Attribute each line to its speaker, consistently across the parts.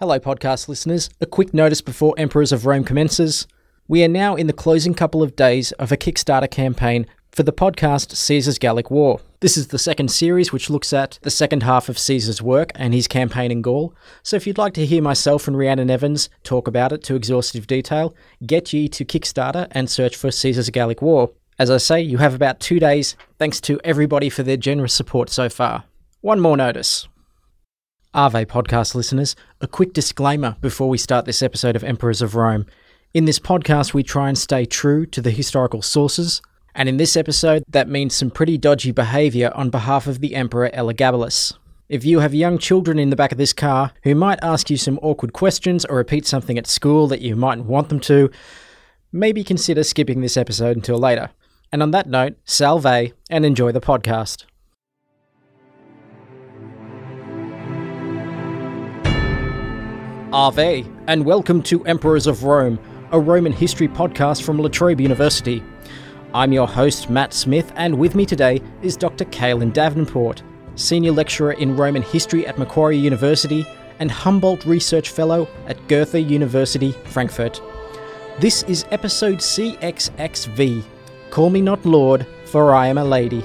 Speaker 1: Hello, podcast listeners. A quick notice before Emperors of Rome commences. We are now in the closing couple of days of a Kickstarter campaign for the podcast Caesar's Gallic War. This is the second series which looks at the second half of Caesar's work and his campaign in Gaul. So if you'd like to hear myself and Rhiannon Evans talk about it to exhaustive detail, get ye to Kickstarter and search for Caesar's Gallic War. As I say, you have about two days. Thanks to everybody for their generous support so far. One more notice. Ave podcast listeners, a quick disclaimer before we start this episode of Emperors of Rome. In this podcast, we try and stay true to the historical sources, and in this episode, that means some pretty dodgy behaviour on behalf of the Emperor Elagabalus. If you have young children in the back of this car who might ask you some awkward questions or repeat something at school that you mightn't want them to, maybe consider skipping this episode until later. And on that note, salve and enjoy the podcast. Ave, and welcome to Emperors of Rome, a Roman history podcast from La Trobe University. I'm your host, Matt Smith, and with me today is Dr. Caillan Davenport, Senior Lecturer in Roman History at Macquarie University and Humboldt Research Fellow at Goethe University, Frankfurt. This is episode CXXV Call Me Not Lord, for I am a Lady.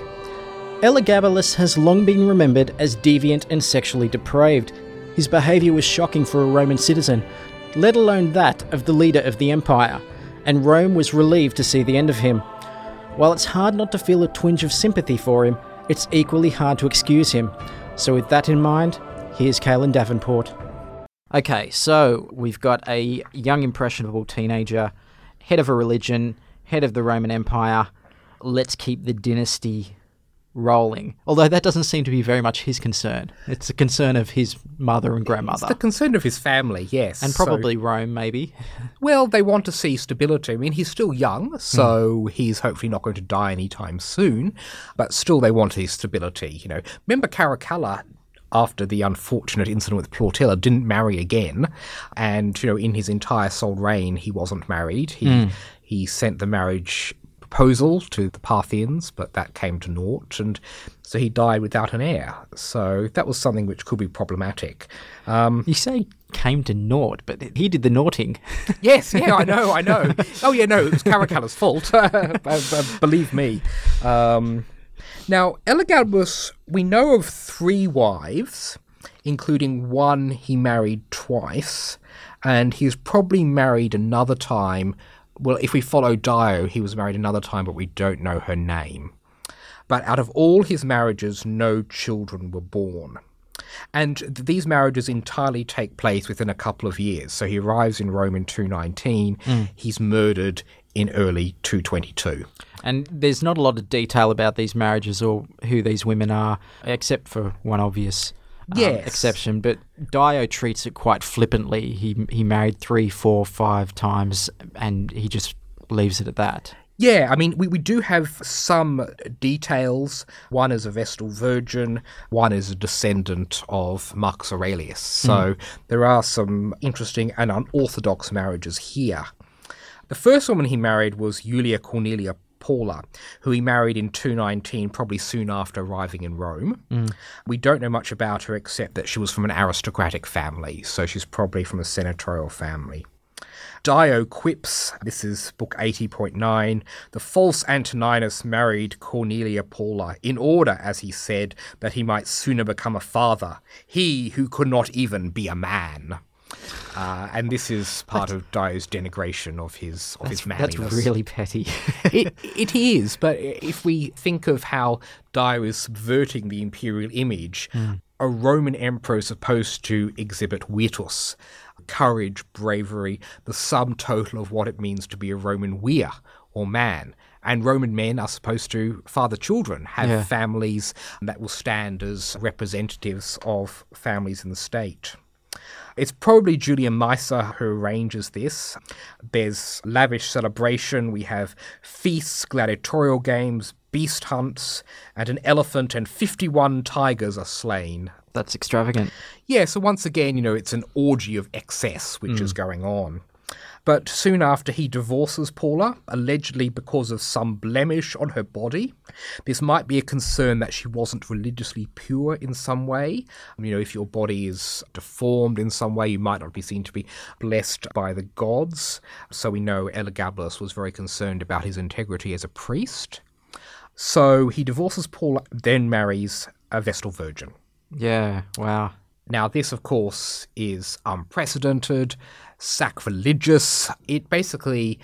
Speaker 1: Elagabalus has long been remembered as deviant and sexually depraved. His behaviour was shocking for a Roman citizen, let alone that of the leader of the empire, and Rome was relieved to see the end of him. While it's hard not to feel a twinge of sympathy for him, it's equally hard to excuse him. So, with that in mind, here's Caillan Davenport. Okay, so we've got a young, impressionable teenager, head of a religion, head of the Roman Empire. Let's keep the dynasty rolling. Although that doesn't seem to be very much his concern. It's a concern of his mother and grandmother.
Speaker 2: It's the concern of his family, yes.
Speaker 1: and
Speaker 2: So-
Speaker 1: probably Rome, maybe.
Speaker 2: well, they want to see stability. I mean, he's still young, hmm. so he's hopefully not going to die anytime soon, but still they want his stability, you know. Remember Caracalla after the unfortunate incident with Plautilla didn't marry again and you know in his entire sole reign he wasn't married he hmm. he sent the marriage proposal to the Parthians, but that came to naught, and so he died without an heir. So that was something which could be problematic. Um,
Speaker 1: You say came to naught, but he did the naughting.
Speaker 2: yes, yeah, I know, I know. Oh yeah, no, it was Caracalla's fault. B- b- Believe me. Um, now, Elagabalus, we know of three wives, including one he married twice, and he's probably married another time. Well, if we follow Dio, he was married another time, but we don't know her name. But out of all his marriages, no children were born. And these marriages entirely take place within a couple of years. So he arrives in Rome in 219, hmm. he's murdered in early 222.
Speaker 1: And there's not a lot of detail about these marriages or who these women are, except for one obvious um, exception. But Dio treats it quite flippantly. He he married three, four, five times, and he just leaves it at that.
Speaker 2: Yeah, I mean, we, we do have some details. One is a Vestal Virgin, one is a descendant of Marcus Aurelius. So there are some interesting and unorthodox marriages here. The first woman he married was Julia Cornelia Paula, who he married in 219, probably soon after arriving in Rome. Mm. We don't know much about her except that she was from an aristocratic family, so she's probably from a senatorial family. Dio quips, this is book 80.9, the false Antoninus married Cornelia Paula in order, as he said, that he might sooner become a father, he who could not even be a man. Uh, and this is part of Dio's denigration of his of his manliness.
Speaker 1: That's really petty.
Speaker 2: it, it is, but if we think of how Dio is subverting the imperial image, a Roman emperor is supposed to exhibit virtus, courage, bravery, the sum total of what it means to be a Roman vir or man. And Roman men are supposed to father children, have
Speaker 1: Yeah.
Speaker 2: families that will stand as representatives of families in the state. It's probably Julia Maesa who arranges this. There's lavish celebration. We have feasts, gladiatorial games, beast hunts, and an elephant and 51 tigers are slain.
Speaker 1: That's extravagant.
Speaker 2: Yeah, so once again, you know, it's an orgy of excess which is hmm. going on. But soon after, he divorces Paula, allegedly because of some blemish on her body. This might be a concern that she wasn't religiously pure in some way. You know, if your body is deformed in some way, you might not be seen to be blessed by the gods. So we know Elagabalus was very concerned about his integrity as a priest. So he divorces Paula, then marries a Vestal Virgin.
Speaker 1: Yeah, wow.
Speaker 2: Now, this, of course, is unprecedented, sacrilegious. It basically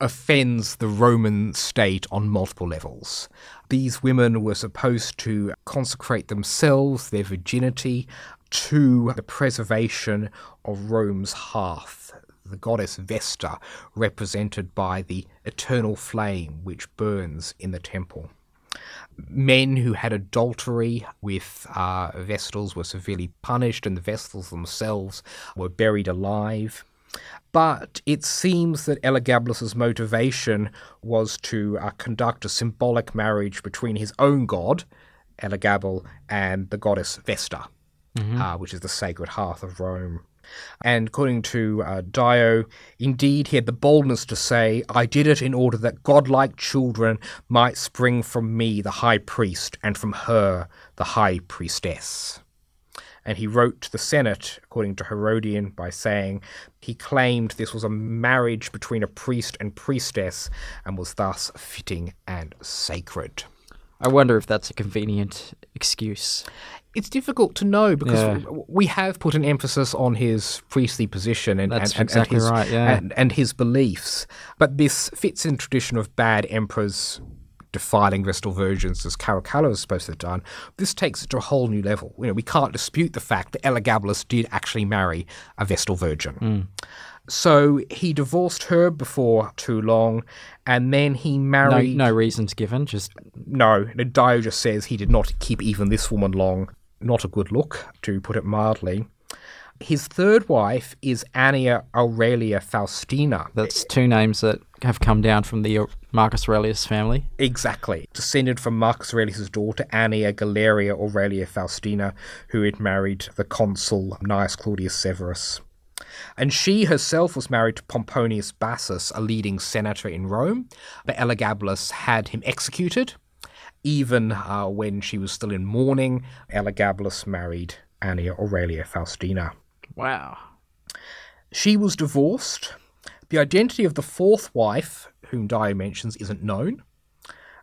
Speaker 2: offends the Roman state on multiple levels. These women were supposed to consecrate themselves, their virginity, to the preservation of Rome's hearth, the goddess Vesta, represented by the eternal flame which burns in the temple men who had adultery with uh, Vestals were severely punished, and the Vestals themselves were buried alive. But it seems that Elagabalus's motivation was to uh, conduct a symbolic marriage between his own god, Elagabal, and the goddess Vesta, mm-hmm. uh, which is the sacred hearth of Rome. And according to uh, Dio, indeed he had the boldness to say, I did it in order that godlike children might spring from me, the high priest, and from her, the high priestess. And he wrote to the Senate, according to Herodian, by saying he claimed this was a marriage between a priest and priestess and was thus fitting and sacred.
Speaker 1: I wonder if that's a convenient excuse
Speaker 2: it's difficult to know because yeah. we have put an emphasis on his priestly position and,
Speaker 1: and,
Speaker 2: and,
Speaker 1: exactly
Speaker 2: and his,
Speaker 1: right, yeah.
Speaker 2: and, his beliefs. But this fits in tradition of bad emperors defiling Vestal virgins as Caracalla was supposed to have done. This takes it to a whole new level. You know, we can't dispute the fact that Elagabalus did actually marry a Vestal virgin.
Speaker 1: Mm.
Speaker 2: So he divorced her before too long, and then he married.
Speaker 1: No, no reasons given, just
Speaker 2: no. Dio just says he did not keep even this woman long not a good look, to put it mildly. His third wife is Annia Aurelia Faustina.
Speaker 1: That's two names that have come down from the Marcus Aurelius family.
Speaker 2: Exactly. Descended from Marcus Aurelius' daughter, Annia Galeria Aurelia Faustina, who had married the consul Gnaeus Claudius Severus. And she herself was married to Pomponius Bassus, a leading senator in Rome, but Elagabalus had him executed even uh, when she was still in mourning, Elagabalus married Annia Aurelia Faustina.
Speaker 1: Wow.
Speaker 2: She was divorced. The identity of the fourth wife, whom Dio mentions, isn't known,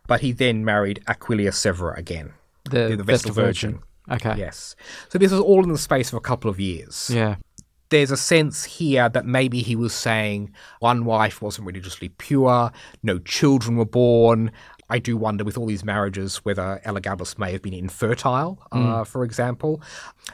Speaker 2: but he then married Aquilia Severa again.
Speaker 1: The, the Vestal Virgin. Virgin. Okay.
Speaker 2: Yes. So this was all in the space of a couple of years.
Speaker 1: Yeah
Speaker 2: there's a sense here that maybe he was saying one wife wasn't religiously pure, no children were born, I do wonder with all these marriages whether Elagabalus may have been infertile, uh, mm. for example.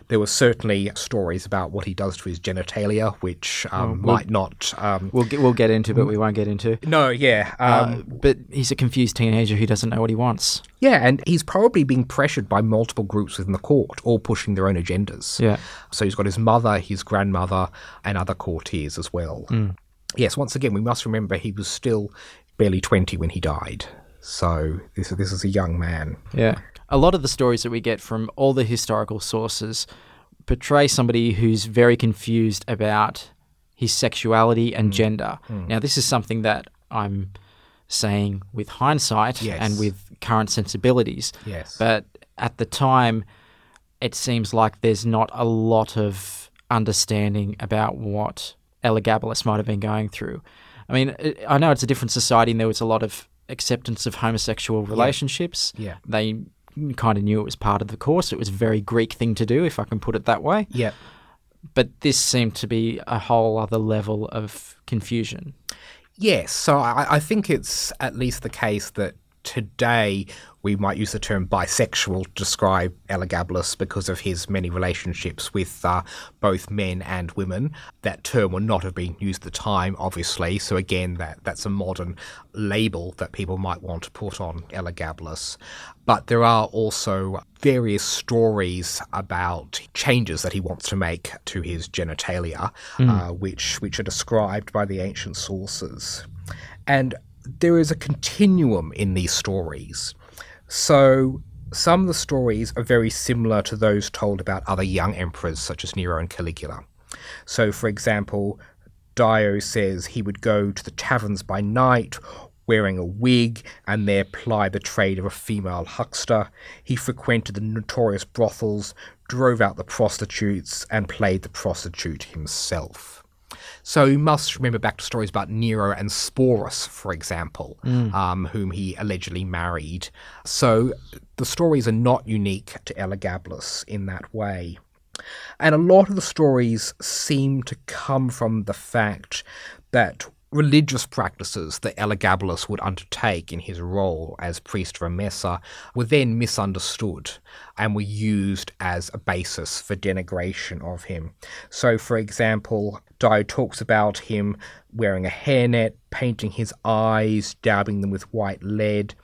Speaker 2: There were certainly stories about what he does to his genitalia, which um, we'll,
Speaker 1: might
Speaker 2: not. Um,
Speaker 1: we'll get, we'll get into, but we won't get into.
Speaker 2: No, yeah.
Speaker 1: Uh, um, uh, but he's a confused teenager who doesn't know what he wants.
Speaker 2: Yeah, and he's probably being pressured by multiple groups within the court, all pushing their own agendas.
Speaker 1: Yeah.
Speaker 2: So he's got his mother, his grandmother, and other courtiers as well.
Speaker 1: Mm.
Speaker 2: Yes, once again, we must remember he was still barely 20 when he died. So this this is a young man.
Speaker 1: Yeah. A lot of the stories that we get from all the historical sources portray somebody who's very confused about his sexuality and mm. gender. Mm. Now, this is something that I'm saying with hindsight
Speaker 2: yes.
Speaker 1: and with current sensibilities.
Speaker 2: Yes.
Speaker 1: But at the time, it seems like there's not a lot of understanding about what Elagabalus might have been going through. I mean, I know it's a different society and there was a lot of acceptance of homosexual relationships.
Speaker 2: Yeah.
Speaker 1: They kind of knew it was part of the course. It was a very Greek thing to do, if I can put it that way.
Speaker 2: Yeah.
Speaker 1: But this seemed to be a whole other level of confusion.
Speaker 2: Yes. So I, I think it's at least the case that today we might use the term bisexual to describe Elagabalus because of his many relationships with uh, both men and women. That term would not have been used at the time, obviously. So again, that that's a modern label that people might want to put on Elagabalus. But there are also various stories about changes that he wants to make to his genitalia, mm. uh, which which are described by the ancient sources. And there is a continuum in these stories. So some of the stories are very similar to those told about other young emperors such as Nero and Caligula. So, for example, Dio says he would go to the taverns by night, wearing a wig, and there ply the trade of a female huckster. He frequented the notorious brothels, drove out the prostitutes, and played the prostitute himself. So you must remember back to stories about Nero and Sporus, for example, um, whom he allegedly married. So the stories are not unique to Elagabalus in that way. And a lot of the stories seem to come from the fact that religious practices that Elagabalus would undertake in his role as priest of Emesa were then misunderstood and were used as a basis for denigration of him. So, for example, Dio talks about him wearing a hairnet, painting his eyes, dabbing them with white lead,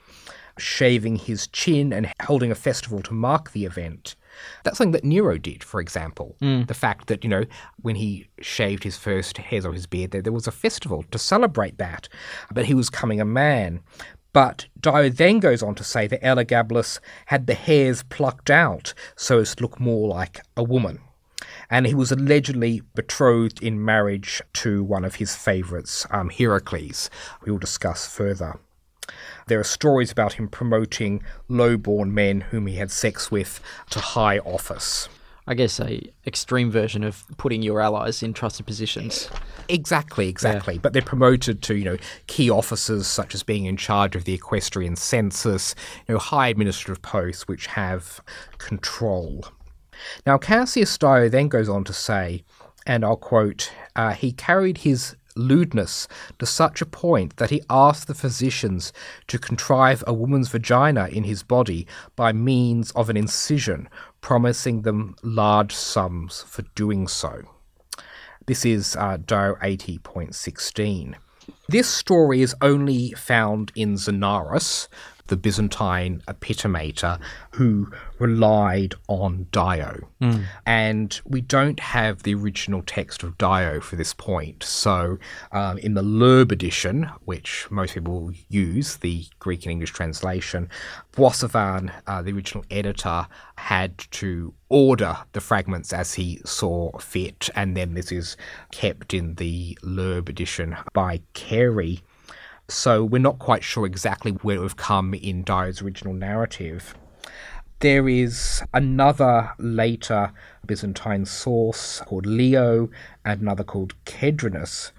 Speaker 2: shaving his chin, and holding a festival to mark the event. That's something that Nero did, for example. Mm. The fact that, you know, when he shaved his first hairs of his beard, there, there was a festival to celebrate that, but he was coming a man. But Dio then goes on to say that Elagabalus had the hairs plucked out so as to look more like a woman. And he was allegedly betrothed in marriage to one of his favourites, um, Heracles. We will discuss further. There are stories about him promoting low-born men whom he had sex with to high office.
Speaker 1: I guess a extreme version of putting your allies in trusted positions.
Speaker 2: Exactly, exactly. But they're promoted to, you know, key offices such as being in charge of the equestrian census, you know, high administrative posts which have control. Now, Cassius Dio then goes on to say, and I'll quote, uh, he carried his lewdness to such a point that he asked the physicians to contrive a woman's vagina in his body by means of an incision, promising them large sums for doing so. This is uh, Dio 80.16. This story is only found in Zonaras, the Byzantine epitomator who relied on Dio. And we don't have the original text of Dio for this point. So um, in the Loeb edition, which most people use, the Greek and English translation, Boissevain, uh, the original editor, had to order the fragments as he saw fit, and then this is kept in the Loeb edition by Cary. So we're not quite sure exactly where we've come in Dio's original narrative. There is another later Byzantine source called Leo and another called Cedrenus,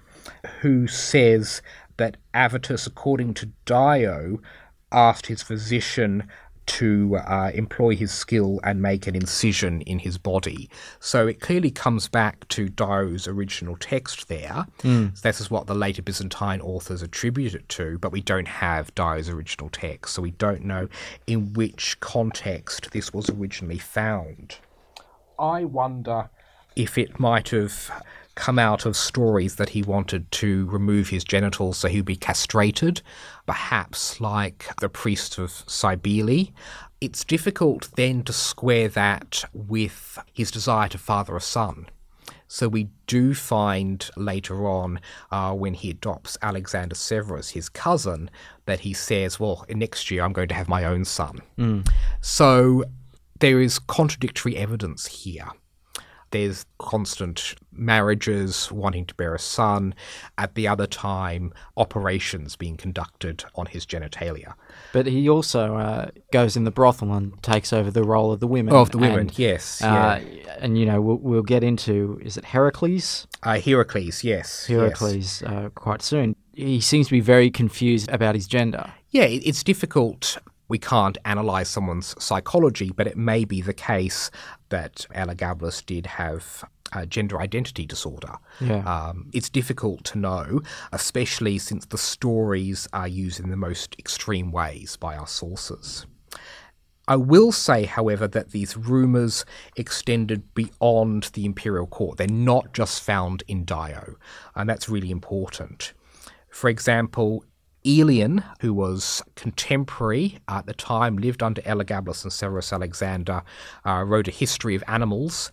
Speaker 2: who says that Avitus, according to Dio, asked his physician to uh, employ his skill and make an incision in his body. So it clearly comes back to Dio's original text there. So this is what the later Byzantine authors attribute it to, but we don't have Dio's original text, so we don't know in which context this was originally found. I wonder if it might have come out of stories that he wanted to remove his genitals so he'd be castrated, perhaps like the priest of Cybele. It's difficult then to square that with his desire to father a son. So we do find later on, uh, when he adopts Alexander Severus, his cousin, that he says, "Well, next year I'm going to have my own son." So there is contradictory evidence here. There's constant marriages, wanting to bear a son. At the other time, operations being conducted on his genitalia.
Speaker 1: But he also uh, goes in the brothel and takes over the role of the women.
Speaker 2: Of the women,
Speaker 1: and,
Speaker 2: yes.
Speaker 1: Uh,
Speaker 2: yeah.
Speaker 1: and you know we'll, we'll get into is it Heracles?
Speaker 2: Uh, Heracles, yes. yes.
Speaker 1: Heracles uh, quite soon. He seems to be very confused about his gender.
Speaker 2: Yeah, it's difficult. We can't analyze someone's psychology, but it may be the case that Elagabalus did have a gender identity disorder.
Speaker 1: Yeah.
Speaker 2: Um, it's difficult to know, especially since the stories are used in the most extreme ways by our sources. I will say, however, that these rumours extended beyond the imperial court. They're not just found in Dio, and that's really important. For example, Aelian, who was contemporary at the time, lived under Elagabalus and Severus Alexander, uh, wrote a history of animals,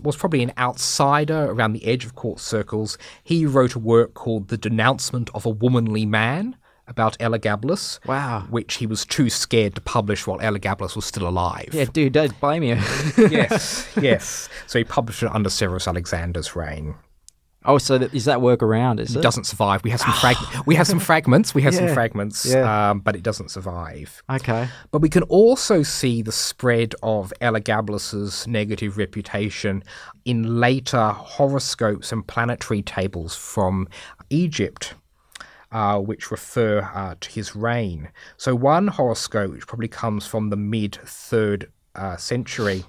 Speaker 2: was probably an outsider around the edge of court circles. He wrote a work called The Denouncement of a Womanly Man about Elagabalus,
Speaker 1: Wow.
Speaker 2: which he was too scared to publish while Elagabalus was still alive.
Speaker 1: Yeah, dude, don't blame you.
Speaker 2: yes, yes. So he published it under Severus Alexander's reign.
Speaker 1: Oh, so that, is that work around? Is it?
Speaker 2: doesn't survive. We have some frag- we have some fragments. We have some fragments,
Speaker 1: Yeah.
Speaker 2: um, but it doesn't survive.
Speaker 1: Okay.
Speaker 2: But we can also see the spread of Elagabalus's negative reputation in later horoscopes and planetary tables from Egypt. Uh, which refer uh, to his reign. So, one horoscope, which probably comes from the mid third uh, century,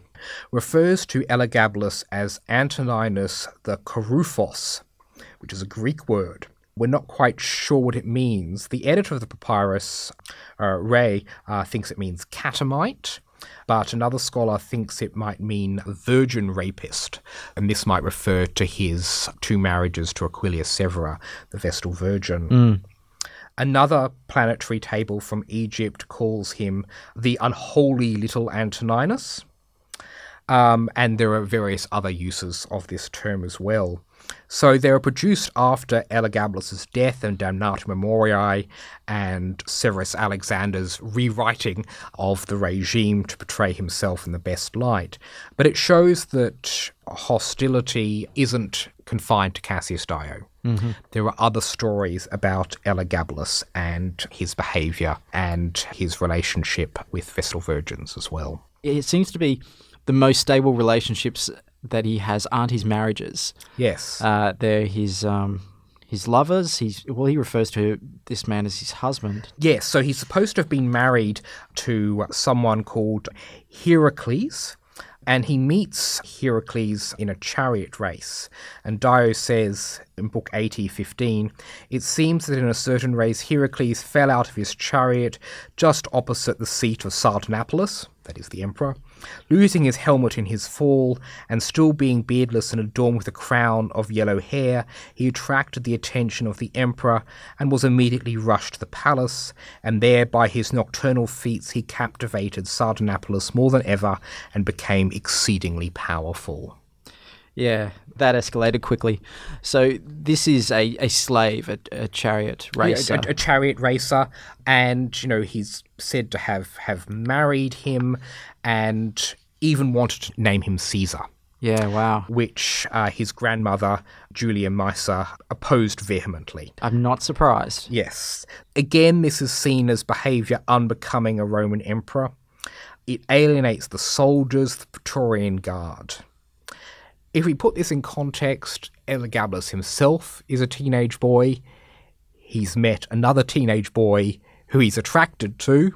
Speaker 2: refers to Elagabalus as Antoninus the Koruphos, which is a Greek word. We're not quite sure what it means. The editor of the papyrus, uh, Ray, uh, thinks it means catamite, but another scholar thinks it might mean virgin rapist, and this might refer to his two marriages to Aquilia Severa, the Vestal Virgin. Another planetary table from Egypt calls him the unholy little Antoninus. Um, and there are various other uses of this term as well. So they were produced after Elagabalus's death and Damnatio Memoriae and Severus Alexander's rewriting of the regime to portray himself in the best light. But it shows that hostility isn't confined to Cassius Dio. There are other stories about Elagabalus and his behaviour and his relationship with Vestal Virgins as well.
Speaker 1: It seems to be the most stable relationships that he has aren't his marriages.
Speaker 2: Yes.
Speaker 1: Uh, they're his um, his lovers. He's well, he refers to this man as his husband.
Speaker 2: Yes, so he's supposed to have been married to someone called Heracles, and he meets Heracles in a chariot race. And Dio says in Book 80, 15, it seems that in a certain race Heracles fell out of his chariot just opposite the seat of Sardanapalus, that is the emperor, losing his helmet in his fall, and still being beardless and adorned with a crown of yellow hair, he attracted the attention of the emperor and was immediately rushed to the palace, and there by his nocturnal feats he captivated Sardanapalus more than ever and became exceedingly powerful.
Speaker 1: Yeah, that escalated quickly. So this is a, a slave, a, a chariot racer.
Speaker 2: a, a chariot racer, and you know he's said to have have married him, and even wanted to name him Caesar,
Speaker 1: yeah, wow.
Speaker 2: which uh, his grandmother Julia Maesa opposed vehemently.
Speaker 1: I'm not surprised.
Speaker 2: Yes, again, this is seen as behaviour unbecoming a Roman emperor. It alienates the soldiers, the Praetorian Guard. If we put this in context, Elagabalus himself is a teenage boy. He's met another teenage boy who he's attracted to,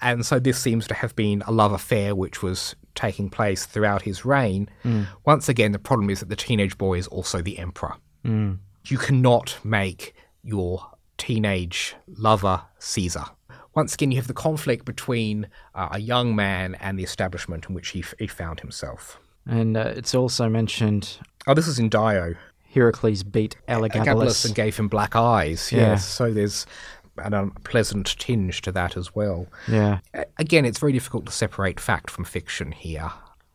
Speaker 2: and so this seems to have been a love affair which was taking place throughout his reign. Once again, the problem is that the teenage boy is also the emperor. You cannot make your teenage lover Caesar. Once again, you have the conflict between uh, a young man and the establishment in which he, f- he found himself.
Speaker 1: And uh, it's also mentioned
Speaker 2: Oh, this is in Dio.
Speaker 1: Heracles beat
Speaker 2: Elagabalus
Speaker 1: Elagabalus.
Speaker 2: and gave him black eyes.
Speaker 1: Yeah.
Speaker 2: Yes, so there's an unpleasant tinge to that as well.
Speaker 1: Yeah,
Speaker 2: Again, it's very difficult to separate fact from fiction here.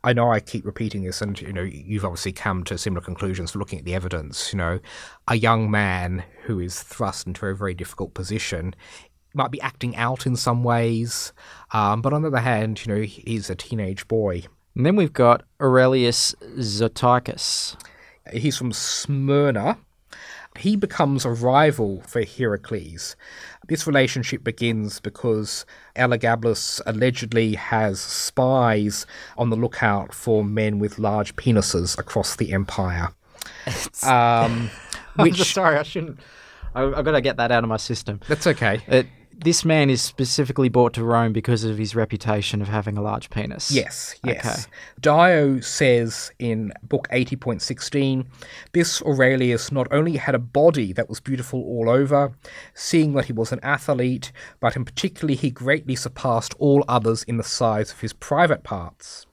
Speaker 2: I know I keep repeating this, and you know you've obviously come to similar conclusions for looking at the evidence. You know, a young man who is thrust into a very difficult position might be acting out in some ways, um, but on the other hand, you know, he's a teenage boy.
Speaker 1: and then we've got Aurelius Zoticus.
Speaker 2: He's from Smyrna. He becomes a rival for Heracles. This relationship begins because Elagabalus allegedly has spies on the lookout for men with large penises across the empire. Um,
Speaker 1: I'm
Speaker 2: which
Speaker 1: sorry, I shouldn't. I, I've got to get that out of my system.
Speaker 2: that's okay.
Speaker 1: Uh, this man is specifically brought to Rome because of his reputation of having a large penis.
Speaker 2: Yes, yes.
Speaker 1: Okay.
Speaker 2: Dio says in book 80.16 this Aurelius not only had a body that was beautiful all over, seeing that he was an athlete, but in particular he greatly surpassed all others in the size of his private parts.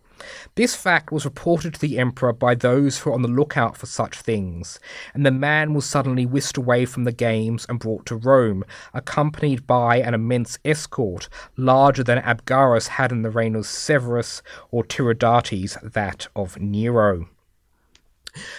Speaker 2: This fact was reported to the emperor by those who were on the lookout for such things, and the man was suddenly whisked away from the games and brought to Rome, accompanied by an immense escort, larger than Abgarus had in the reign of Severus or Tiridates that of Nero.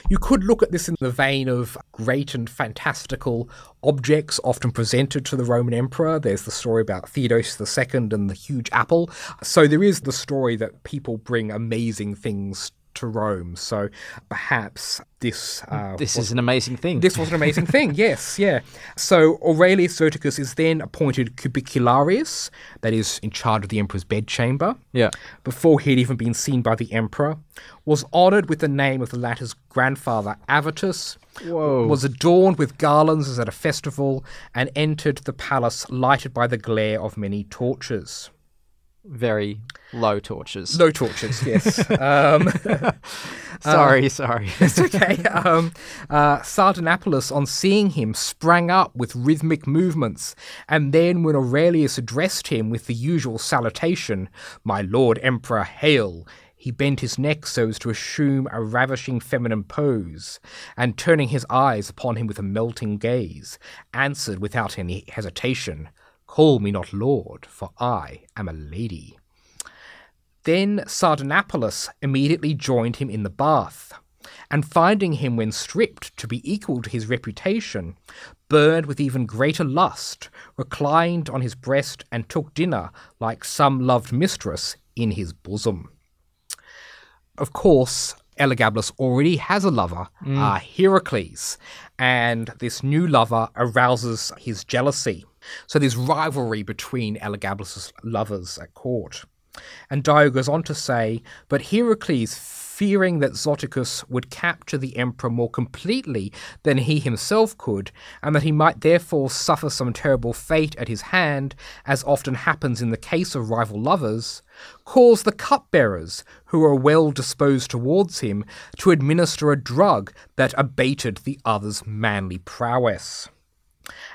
Speaker 2: You could look at this in the vein of great and fantastical objects often presented to the Roman emperor. There's the story about Theodosius II and the huge apple. So there is the story that people bring amazing things to Rome. So perhaps this uh,
Speaker 1: This is an amazing thing.
Speaker 2: this was an amazing thing, yes, yeah. So Aurelius Zoticus is then appointed cubicularius, that is in charge of the emperor's bedchamber,
Speaker 1: yeah.
Speaker 2: before he had even been seen by the emperor, was honoured with the name of the latter's grandfather Avitus,
Speaker 1: Whoa.
Speaker 2: was adorned with garlands as at a festival, and entered the palace lighted by the glare of many torches.
Speaker 1: Very low torches.
Speaker 2: No torches, yes. um,
Speaker 1: sorry, sorry.
Speaker 2: It's okay. Um, uh, Sardanapalus, on seeing him, sprang up with rhythmic movements, and then, when Aurelius addressed him with the usual salutation, "My Lord Emperor, hail!" he bent his neck so as to assume a ravishing feminine pose, and turning his eyes upon him with a melting gaze, answered without any hesitation, "Call me not lord, for I am a lady." Then Sardanapalus immediately joined him in the bath, and finding him when stripped to be equal to his reputation, burned with even greater lust, reclined on his breast, and took dinner like some loved mistress in his bosom. Of course, Elagabalus already has a lover, uh, Heracles, and this new lover arouses his jealousy. So there's rivalry between Elagabalus' lovers at court. And Dio goes on to say, but Heracles, fearing that Zoticus would capture the emperor more completely than he himself could, and that he might therefore suffer some terrible fate at his hand, as often happens in the case of rival lovers, caused the cupbearers, who were well disposed towards him, to administer a drug that abated the other's manly prowess.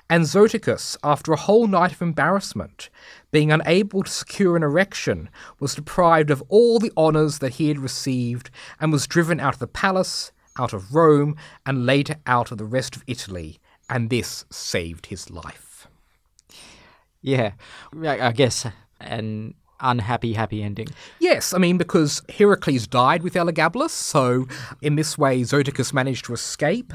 Speaker 2: And Zoticus, after a whole night of embarrassment, being unable to secure an erection, was deprived of all the honours that he had received, and was driven out of the palace, out of Rome, and later out of the rest of Italy, and this saved his life.
Speaker 1: Yeah. I guess an unhappy, happy ending.
Speaker 2: Yes, I mean, because Heracles died with Elagabalus, so in this way, Zoticus managed to escape.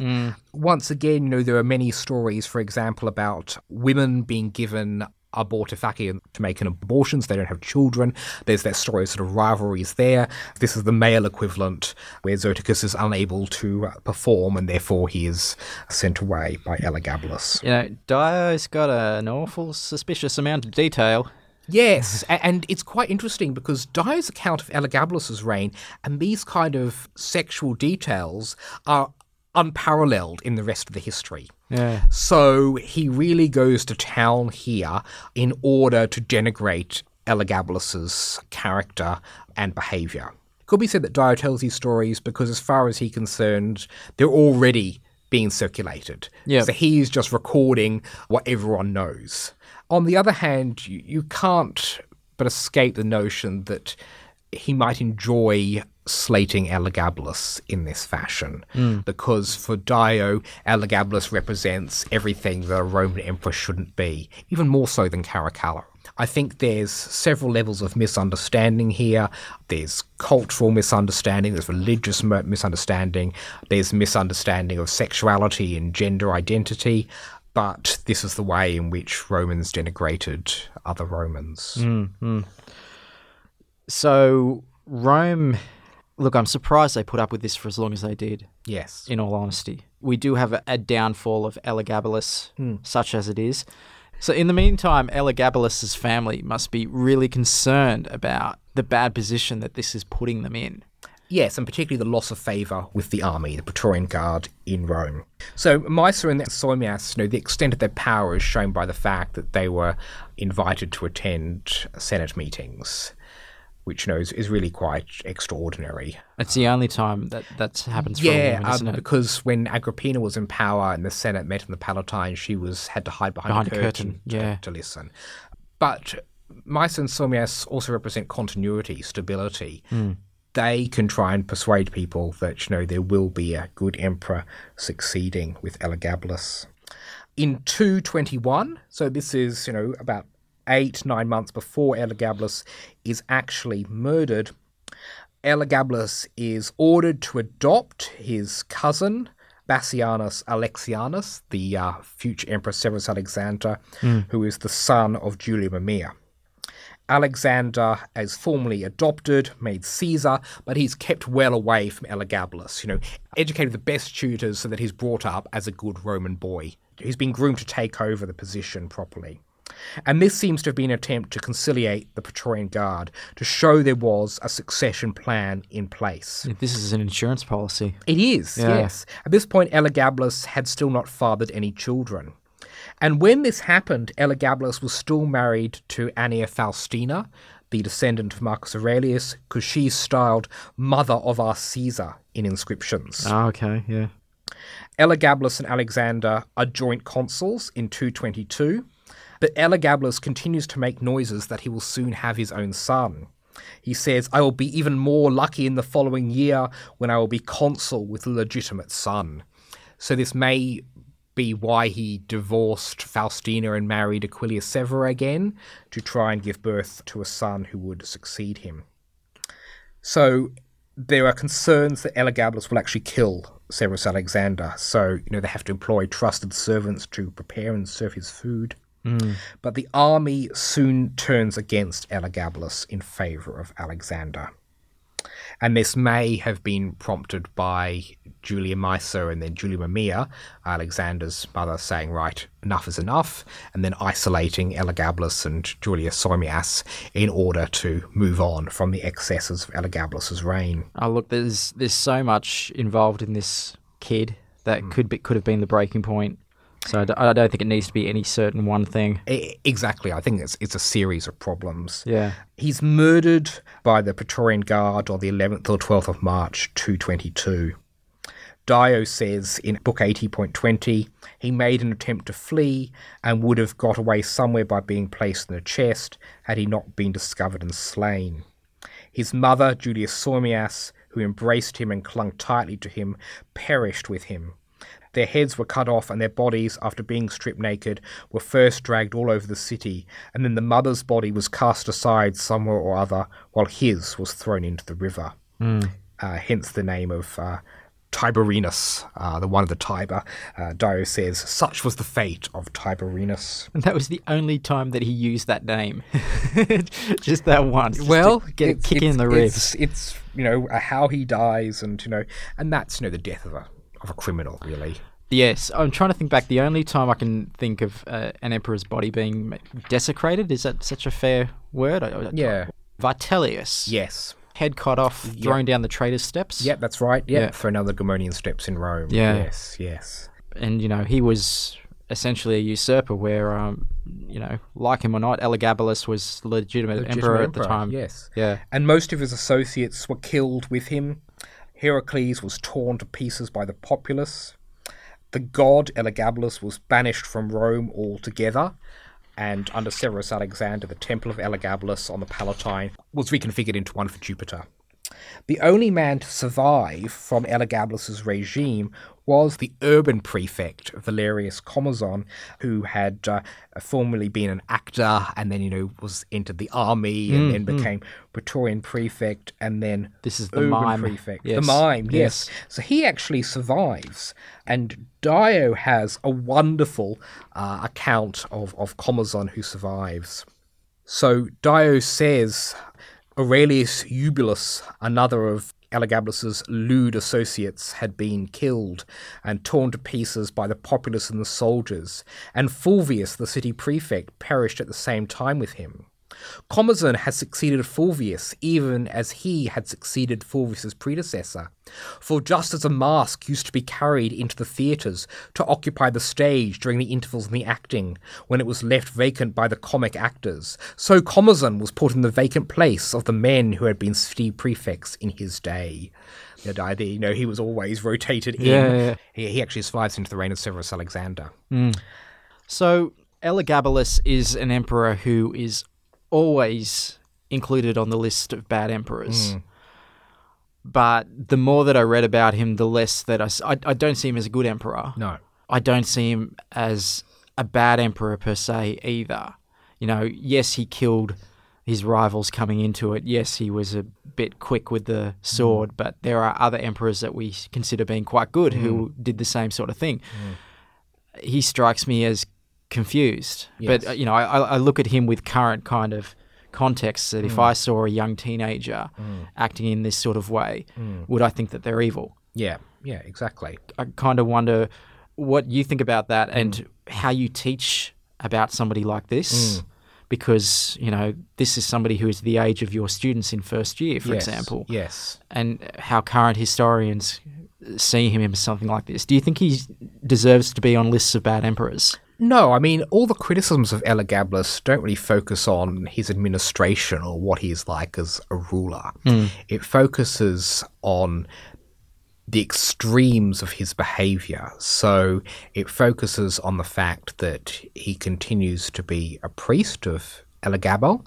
Speaker 2: Once again, you know, there are many stories, for example, about women being given abortifacient to make an abortion so they don't have children. There's that story of sort of rivalries there. This is the male equivalent where Zoticus is unable to uh, perform and therefore he is sent away by Elagabalus.
Speaker 1: You know, Dio's got an awful suspicious amount of detail.
Speaker 2: Yes, and it's quite interesting because Dio's account of Elagabalus's reign and these kind of sexual details are unparalleled in the rest of the history.
Speaker 1: Yeah.
Speaker 2: So he really goes to town here in order to denigrate Elagabalus's character and behavior. It could be said that Dio tells these stories because, as far as he's concerned, they're already being circulated.
Speaker 1: Yeah.
Speaker 2: So he's just recording what everyone knows. On the other hand, you, you can't but escape the notion that he might enjoy slating Elagabalus in this fashion, hmm. because for Dio, Elagabalus represents everything that a Roman emperor shouldn't be, even more so than Caracalla. I think there's several levels of misunderstanding here. There's cultural misunderstanding, there's religious misunderstanding, there's misunderstanding of sexuality and gender identity. But this is the way in which Romans denigrated other Romans. Mm, mm.
Speaker 1: So, Rome. Look, I'm surprised they put up with this for as long as they did,
Speaker 2: Yes.
Speaker 1: in all honesty. We do have a, a downfall of Elagabalus, hmm. such as it is. So, in the meantime, Elagabalus's family must be really concerned about the bad position that this is putting them in.
Speaker 2: Yes, and particularly the loss of favour with the army, the Praetorian Guard in Rome. So Maesa and Soaemias, you know, the extent of their power is shown by the fact that they were invited to attend Senate meetings, which you know is, is really quite extraordinary.
Speaker 1: It's the only time that that happens for a
Speaker 2: Yeah,
Speaker 1: woman,
Speaker 2: um,
Speaker 1: isn't it?
Speaker 2: because when Agrippina was in power and the Senate met in the Palatine, she was had to hide behind,
Speaker 1: Behind
Speaker 2: a curtain,
Speaker 1: curtain,
Speaker 2: to,
Speaker 1: yeah.
Speaker 2: to listen. But Maesa and Soaemias also represent continuity, stability.
Speaker 1: Hmm.
Speaker 2: They can try and persuade people that you know there will be a good emperor succeeding with Elagabalus. In 221, so this is you know about eight nine months before Elagabalus is actually murdered, Elagabalus is ordered to adopt his cousin Bassianus Alexianus, the uh, future Emperor Severus Alexander, who is the son of Julia Mamaea. Alexander is formally adopted, made Caesar, but he's kept well away from Elagabalus, you know, educated the best tutors so that he's brought up as a good Roman boy. He's been groomed to take over the position properly. And this seems to have been an attempt to conciliate the Praetorian Guard, to show there was a succession plan in place.
Speaker 1: This is an insurance policy.
Speaker 2: It is,
Speaker 1: Yeah.
Speaker 2: yes. At this point, Elagabalus had still not fathered any children. And when this happened, Elagabalus was still married to Annia Faustina, the descendant of Marcus Aurelius, because she's styled Mother of our Caesar in inscriptions.
Speaker 1: Oh, okay, yeah.
Speaker 2: Elagabalus and Alexander are joint consuls in 222, but Elagabalus continues to make noises that he will soon have his own son. He says, I will be even more lucky in the following year when I will be consul with a legitimate son. So this may be why he divorced Faustina and married Aquilia Severa again to try and give birth to a son who would succeed him. So there are concerns that Elagabalus will actually kill Severus Alexander. So, you know, they have to employ trusted servants to prepare and serve his food. Mm. But the army soon turns against Elagabalus in favor of Alexander. And this may have been prompted by Julia Maesa and then Julia Mamaea, Alexander's mother, saying, right, enough is enough, and then isolating Elagabalus and Julia Soaemias in order to move on from the excesses of Elagabalus's reign.
Speaker 1: Oh, look, there's there's so much involved in this kid that hmm. could be could have been the breaking point. So I don't think it needs to be any certain one thing.
Speaker 2: Exactly. I think it's, it's a series of problems.
Speaker 1: Yeah.
Speaker 2: He's murdered by the Praetorian Guard on the 11th or 12th of March 222. Dio says in Book 80.20 he made an attempt to flee and would have got away somewhere by being placed in a chest had he not been discovered and slain. His mother, Julia Soaemias, who embraced him and clung tightly to him, perished with him. Their heads were cut off, and their bodies, after being stripped naked, were first dragged all over the city, and then the mother's body was cast aside somewhere or other, while his was thrown into the river. Uh, hence the name of uh, Tiberinus, uh, the one of the Tiber. Uh, Dio says, Such was the fate of Tiberinus.
Speaker 1: And that was the only time that he used that name. just that once. just
Speaker 2: well,
Speaker 1: get
Speaker 2: it's-
Speaker 1: kick in the ribs.
Speaker 2: It's, it's you know how he dies, and you know, and that's you know the death of a of a criminal, really.
Speaker 1: Yes, I'm trying to think back. The only time I can think of uh, an emperor's body being desecrated is that such a fair word? I- I-
Speaker 2: Yeah.
Speaker 1: Vitellius.
Speaker 2: Yes.
Speaker 1: Head cut off, thrown down the traitor's steps.
Speaker 2: Yep, that's right. Yep,
Speaker 1: Yeah.
Speaker 2: for another Gemonian steps in Rome.
Speaker 1: Yeah.
Speaker 2: Yes, yes.
Speaker 1: and you know he was essentially a usurper where um you know like him or not elagabalus was the legitimate, emperor
Speaker 2: Legitimate
Speaker 1: at the time
Speaker 2: Yes.
Speaker 1: yeah
Speaker 2: And most of his associates were killed with him. Heracles was torn to pieces by the populace. The god Elagabalus was banished from Rome altogether. And under Severus Alexander, the temple of Elagabalus on the Palatine was reconfigured into one for Jupiter. The only man to survive from Elagabalus's regime was the urban prefect Valerius Comazon, who had uh, formerly been an actor and then, you know, was entered the army and then became Praetorian prefect and then
Speaker 1: This is the mime.
Speaker 2: prefect. The mime, yes.
Speaker 1: Yes.
Speaker 2: So he actually survives. And Dio has a wonderful uh, account of, of Comazon who survives. So Dio says Aurelius Eubulus, another of Elagabalus's lewd associates, had been killed and torn to pieces by the populace and the soldiers, and Fulvius, the city prefect, perished at the same time with him. Comazon had succeeded Fulvius, even as he had succeeded Fulvius's predecessor. For just as a mask used to be carried into the theatres to occupy the stage during the intervals in the acting, when it was left vacant by the comic actors, so Comazon was put in the vacant place of the men who had been city prefects in his day. The idea, you know, he was always rotated in.
Speaker 1: Yeah, yeah, yeah.
Speaker 2: He, he actually survives into the reign of Severus Alexander. Mm.
Speaker 1: so elagabalus is an emperor who is always included on the list of bad emperors mm. but the more that i read about him the less that I—I don't see him as a good emperor
Speaker 2: No.
Speaker 1: I don't see him as a bad emperor per se either. You know, yes, he killed his rivals coming into it. Yes, he was a bit quick with the sword, mm. but there are other emperors that we consider being quite good who mm. did the same sort of thing. He strikes me as confused, but
Speaker 2: Yes.
Speaker 1: uh, you know, I, I look at him with current kind of context that if hmm. I saw a young teenager hmm. acting in this sort of way, hmm. would I think that they're evil?
Speaker 2: Yeah, yeah, exactly.
Speaker 1: I kind of wonder what you think about that and how you teach about somebody like this. Because, you know, this is somebody who is the age of your students in first year, for
Speaker 2: Yes,
Speaker 1: example,
Speaker 2: Yes.
Speaker 1: and how current historians see him as something like this. Do you think he deserves to be on lists of bad emperors?
Speaker 2: No, I mean, all the criticisms of Elagabalus don't really focus on his administration or what he's like as a ruler. Hmm. It focuses on the extremes of his behavior. So it focuses on the fact that he continues to be a priest of Elagabal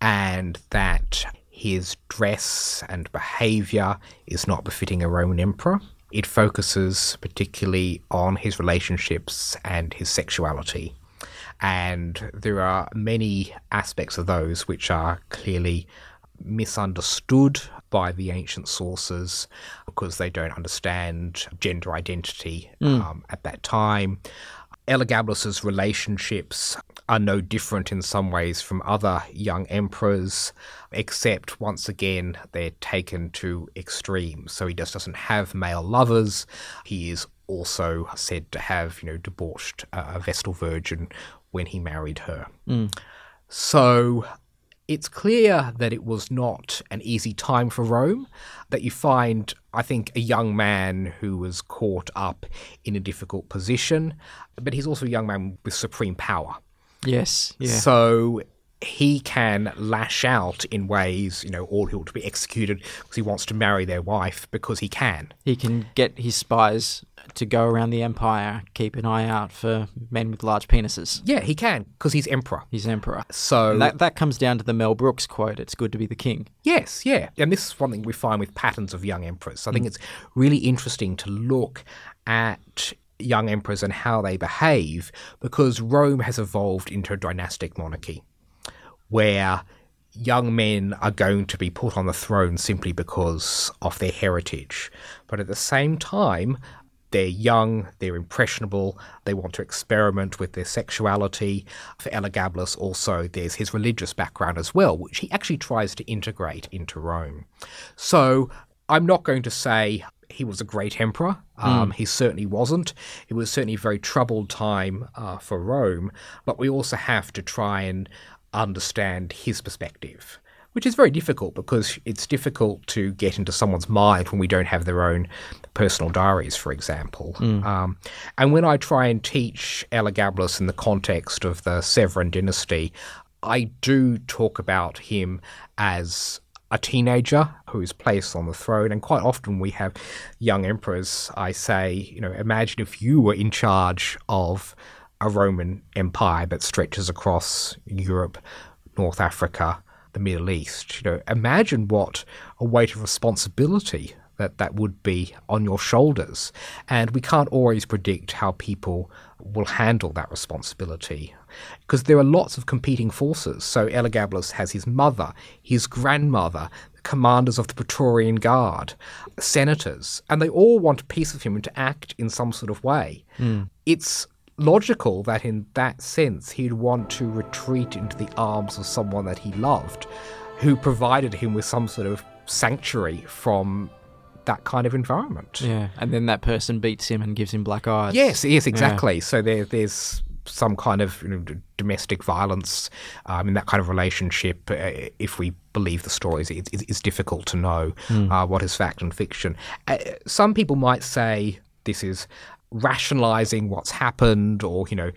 Speaker 2: and that his dress and behavior is not befitting a Roman emperor. It focuses particularly on his relationships and his sexuality. And there are many aspects of those which are clearly misunderstood by the ancient sources because they don't understand gender identity um, at that time. Elagabalus's relationships are no different in some ways from other young emperors, except once again they're taken to extremes. So he just doesn't have male lovers. He is also said to have, you know, debauched a Vestal Virgin when he married her. Mm. So it's clear that it was not an easy time for Rome, that you find, I think, a young man who was caught up in a difficult position, but he's also a young man with supreme power.
Speaker 1: Yes. Yeah.
Speaker 2: So he can lash out in ways, you know, or he'll to be executed because he wants to marry their wife because he can.
Speaker 1: he can get his spies to go around the empire, keep an eye out for men with large penises.
Speaker 2: Yeah, he can because he's emperor.
Speaker 1: He's emperor.
Speaker 2: So
Speaker 1: And that that comes down to the Mel Brooks quote, it's good to be the king.
Speaker 2: Yes, yeah. And this is one thing we find with patterns of young emperors. I think mm. it's really interesting to look at young emperors and how they behave because Rome has evolved into a dynastic monarchy where young men are going to be put on the throne simply because of their heritage. But at the same time, they're young, they're impressionable, they want to experiment with their sexuality. For Elagabalus, also, there's his religious background as well, which he actually tries to integrate into Rome. So I'm not going to say he was a great emperor. Um, He certainly wasn't. It was certainly a very troubled time uh, for Rome, but we also have to try and understand his perspective which is very difficult because it's difficult to get into someone's mind when we don't have their own personal diaries, for example. Um, and when I try and teach Elagabalus in the context of the Severan dynasty, I do talk about him as a teenager who is placed on the throne. And quite often we have young emperors. I say, you know, imagine if you were in charge of a Roman empire that stretches across Europe, North Africa, the Middle East. You know, imagine what a weight of responsibility that that would be on your shoulders. And we can't always predict how people will handle that responsibility because there are lots of competing forces. So Elagabalus has his mother, his grandmother, the commanders of the Praetorian Guard, senators, and they all want a piece of him to act in some sort of way. Hmm. It's logical that in that sense he'd want to retreat into the arms of someone that he loved, who provided him with some sort of sanctuary from that kind of environment.
Speaker 1: Yeah. And then that person beats him and gives him black eyes.
Speaker 2: Yes, yes, exactly. So there, there's some kind of you know, domestic violence um, in that kind of relationship. Uh, if we believe the stories, it, it, it's difficult to know uh, what is fact and fiction. Uh, some people might say this is rationalizing what's happened or you know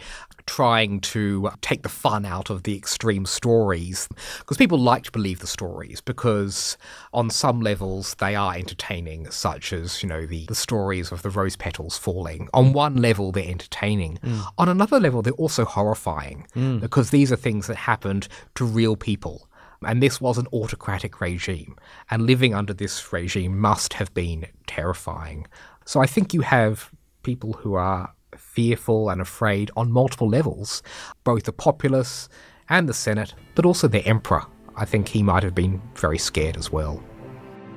Speaker 2: trying to take the fun out of the extreme stories. Because people like to believe the stories because on some levels they are entertaining such as you know the, the stories of the rose petals falling. On one level they're entertaining. Mm. On another level they're also horrifying mm. because these are things that happened to real people. And this was an autocratic regime. And living under this regime must have been terrifying. So i think you have people who are fearful and afraid on multiple levels, both the populace and the Senate, but also the emperor. I think he might have been very scared as well.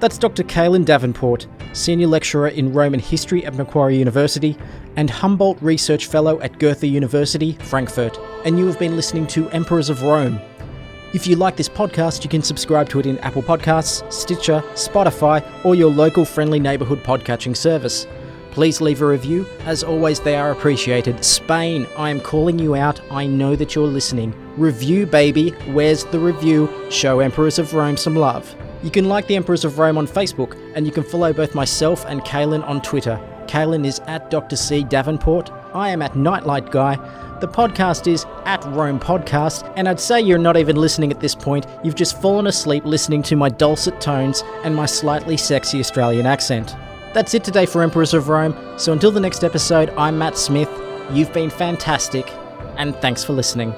Speaker 1: That's Dr. Caillan Davenport, Senior Lecturer in Roman History at Macquarie University and Humboldt Research Fellow at Goethe University, Frankfurt, and you have been listening to Emperors of Rome. If you like this podcast, you can subscribe to it in Apple Podcasts, Stitcher, Spotify, or your local friendly neighbourhood podcatching service. Please leave a review. As always, they are appreciated. Spain, I am calling you out. I know that you're listening. Review, baby. Where's the review? Show Emperors of Rome some love. You can like the Emperors of Rome on Facebook, and you can follow both myself and Caillan on Twitter. Caillan is at Dr. C. Davenport. I am at Nightlight Guy. The podcast is at Rome Podcast, and I'd say you're not even listening at this point. You've just fallen asleep listening to my dulcet tones and my slightly sexy Australian accent. That's it today for Emperors of Rome. So until the next episode, I'm Matt Smith. You've been fantastic, and thanks for listening.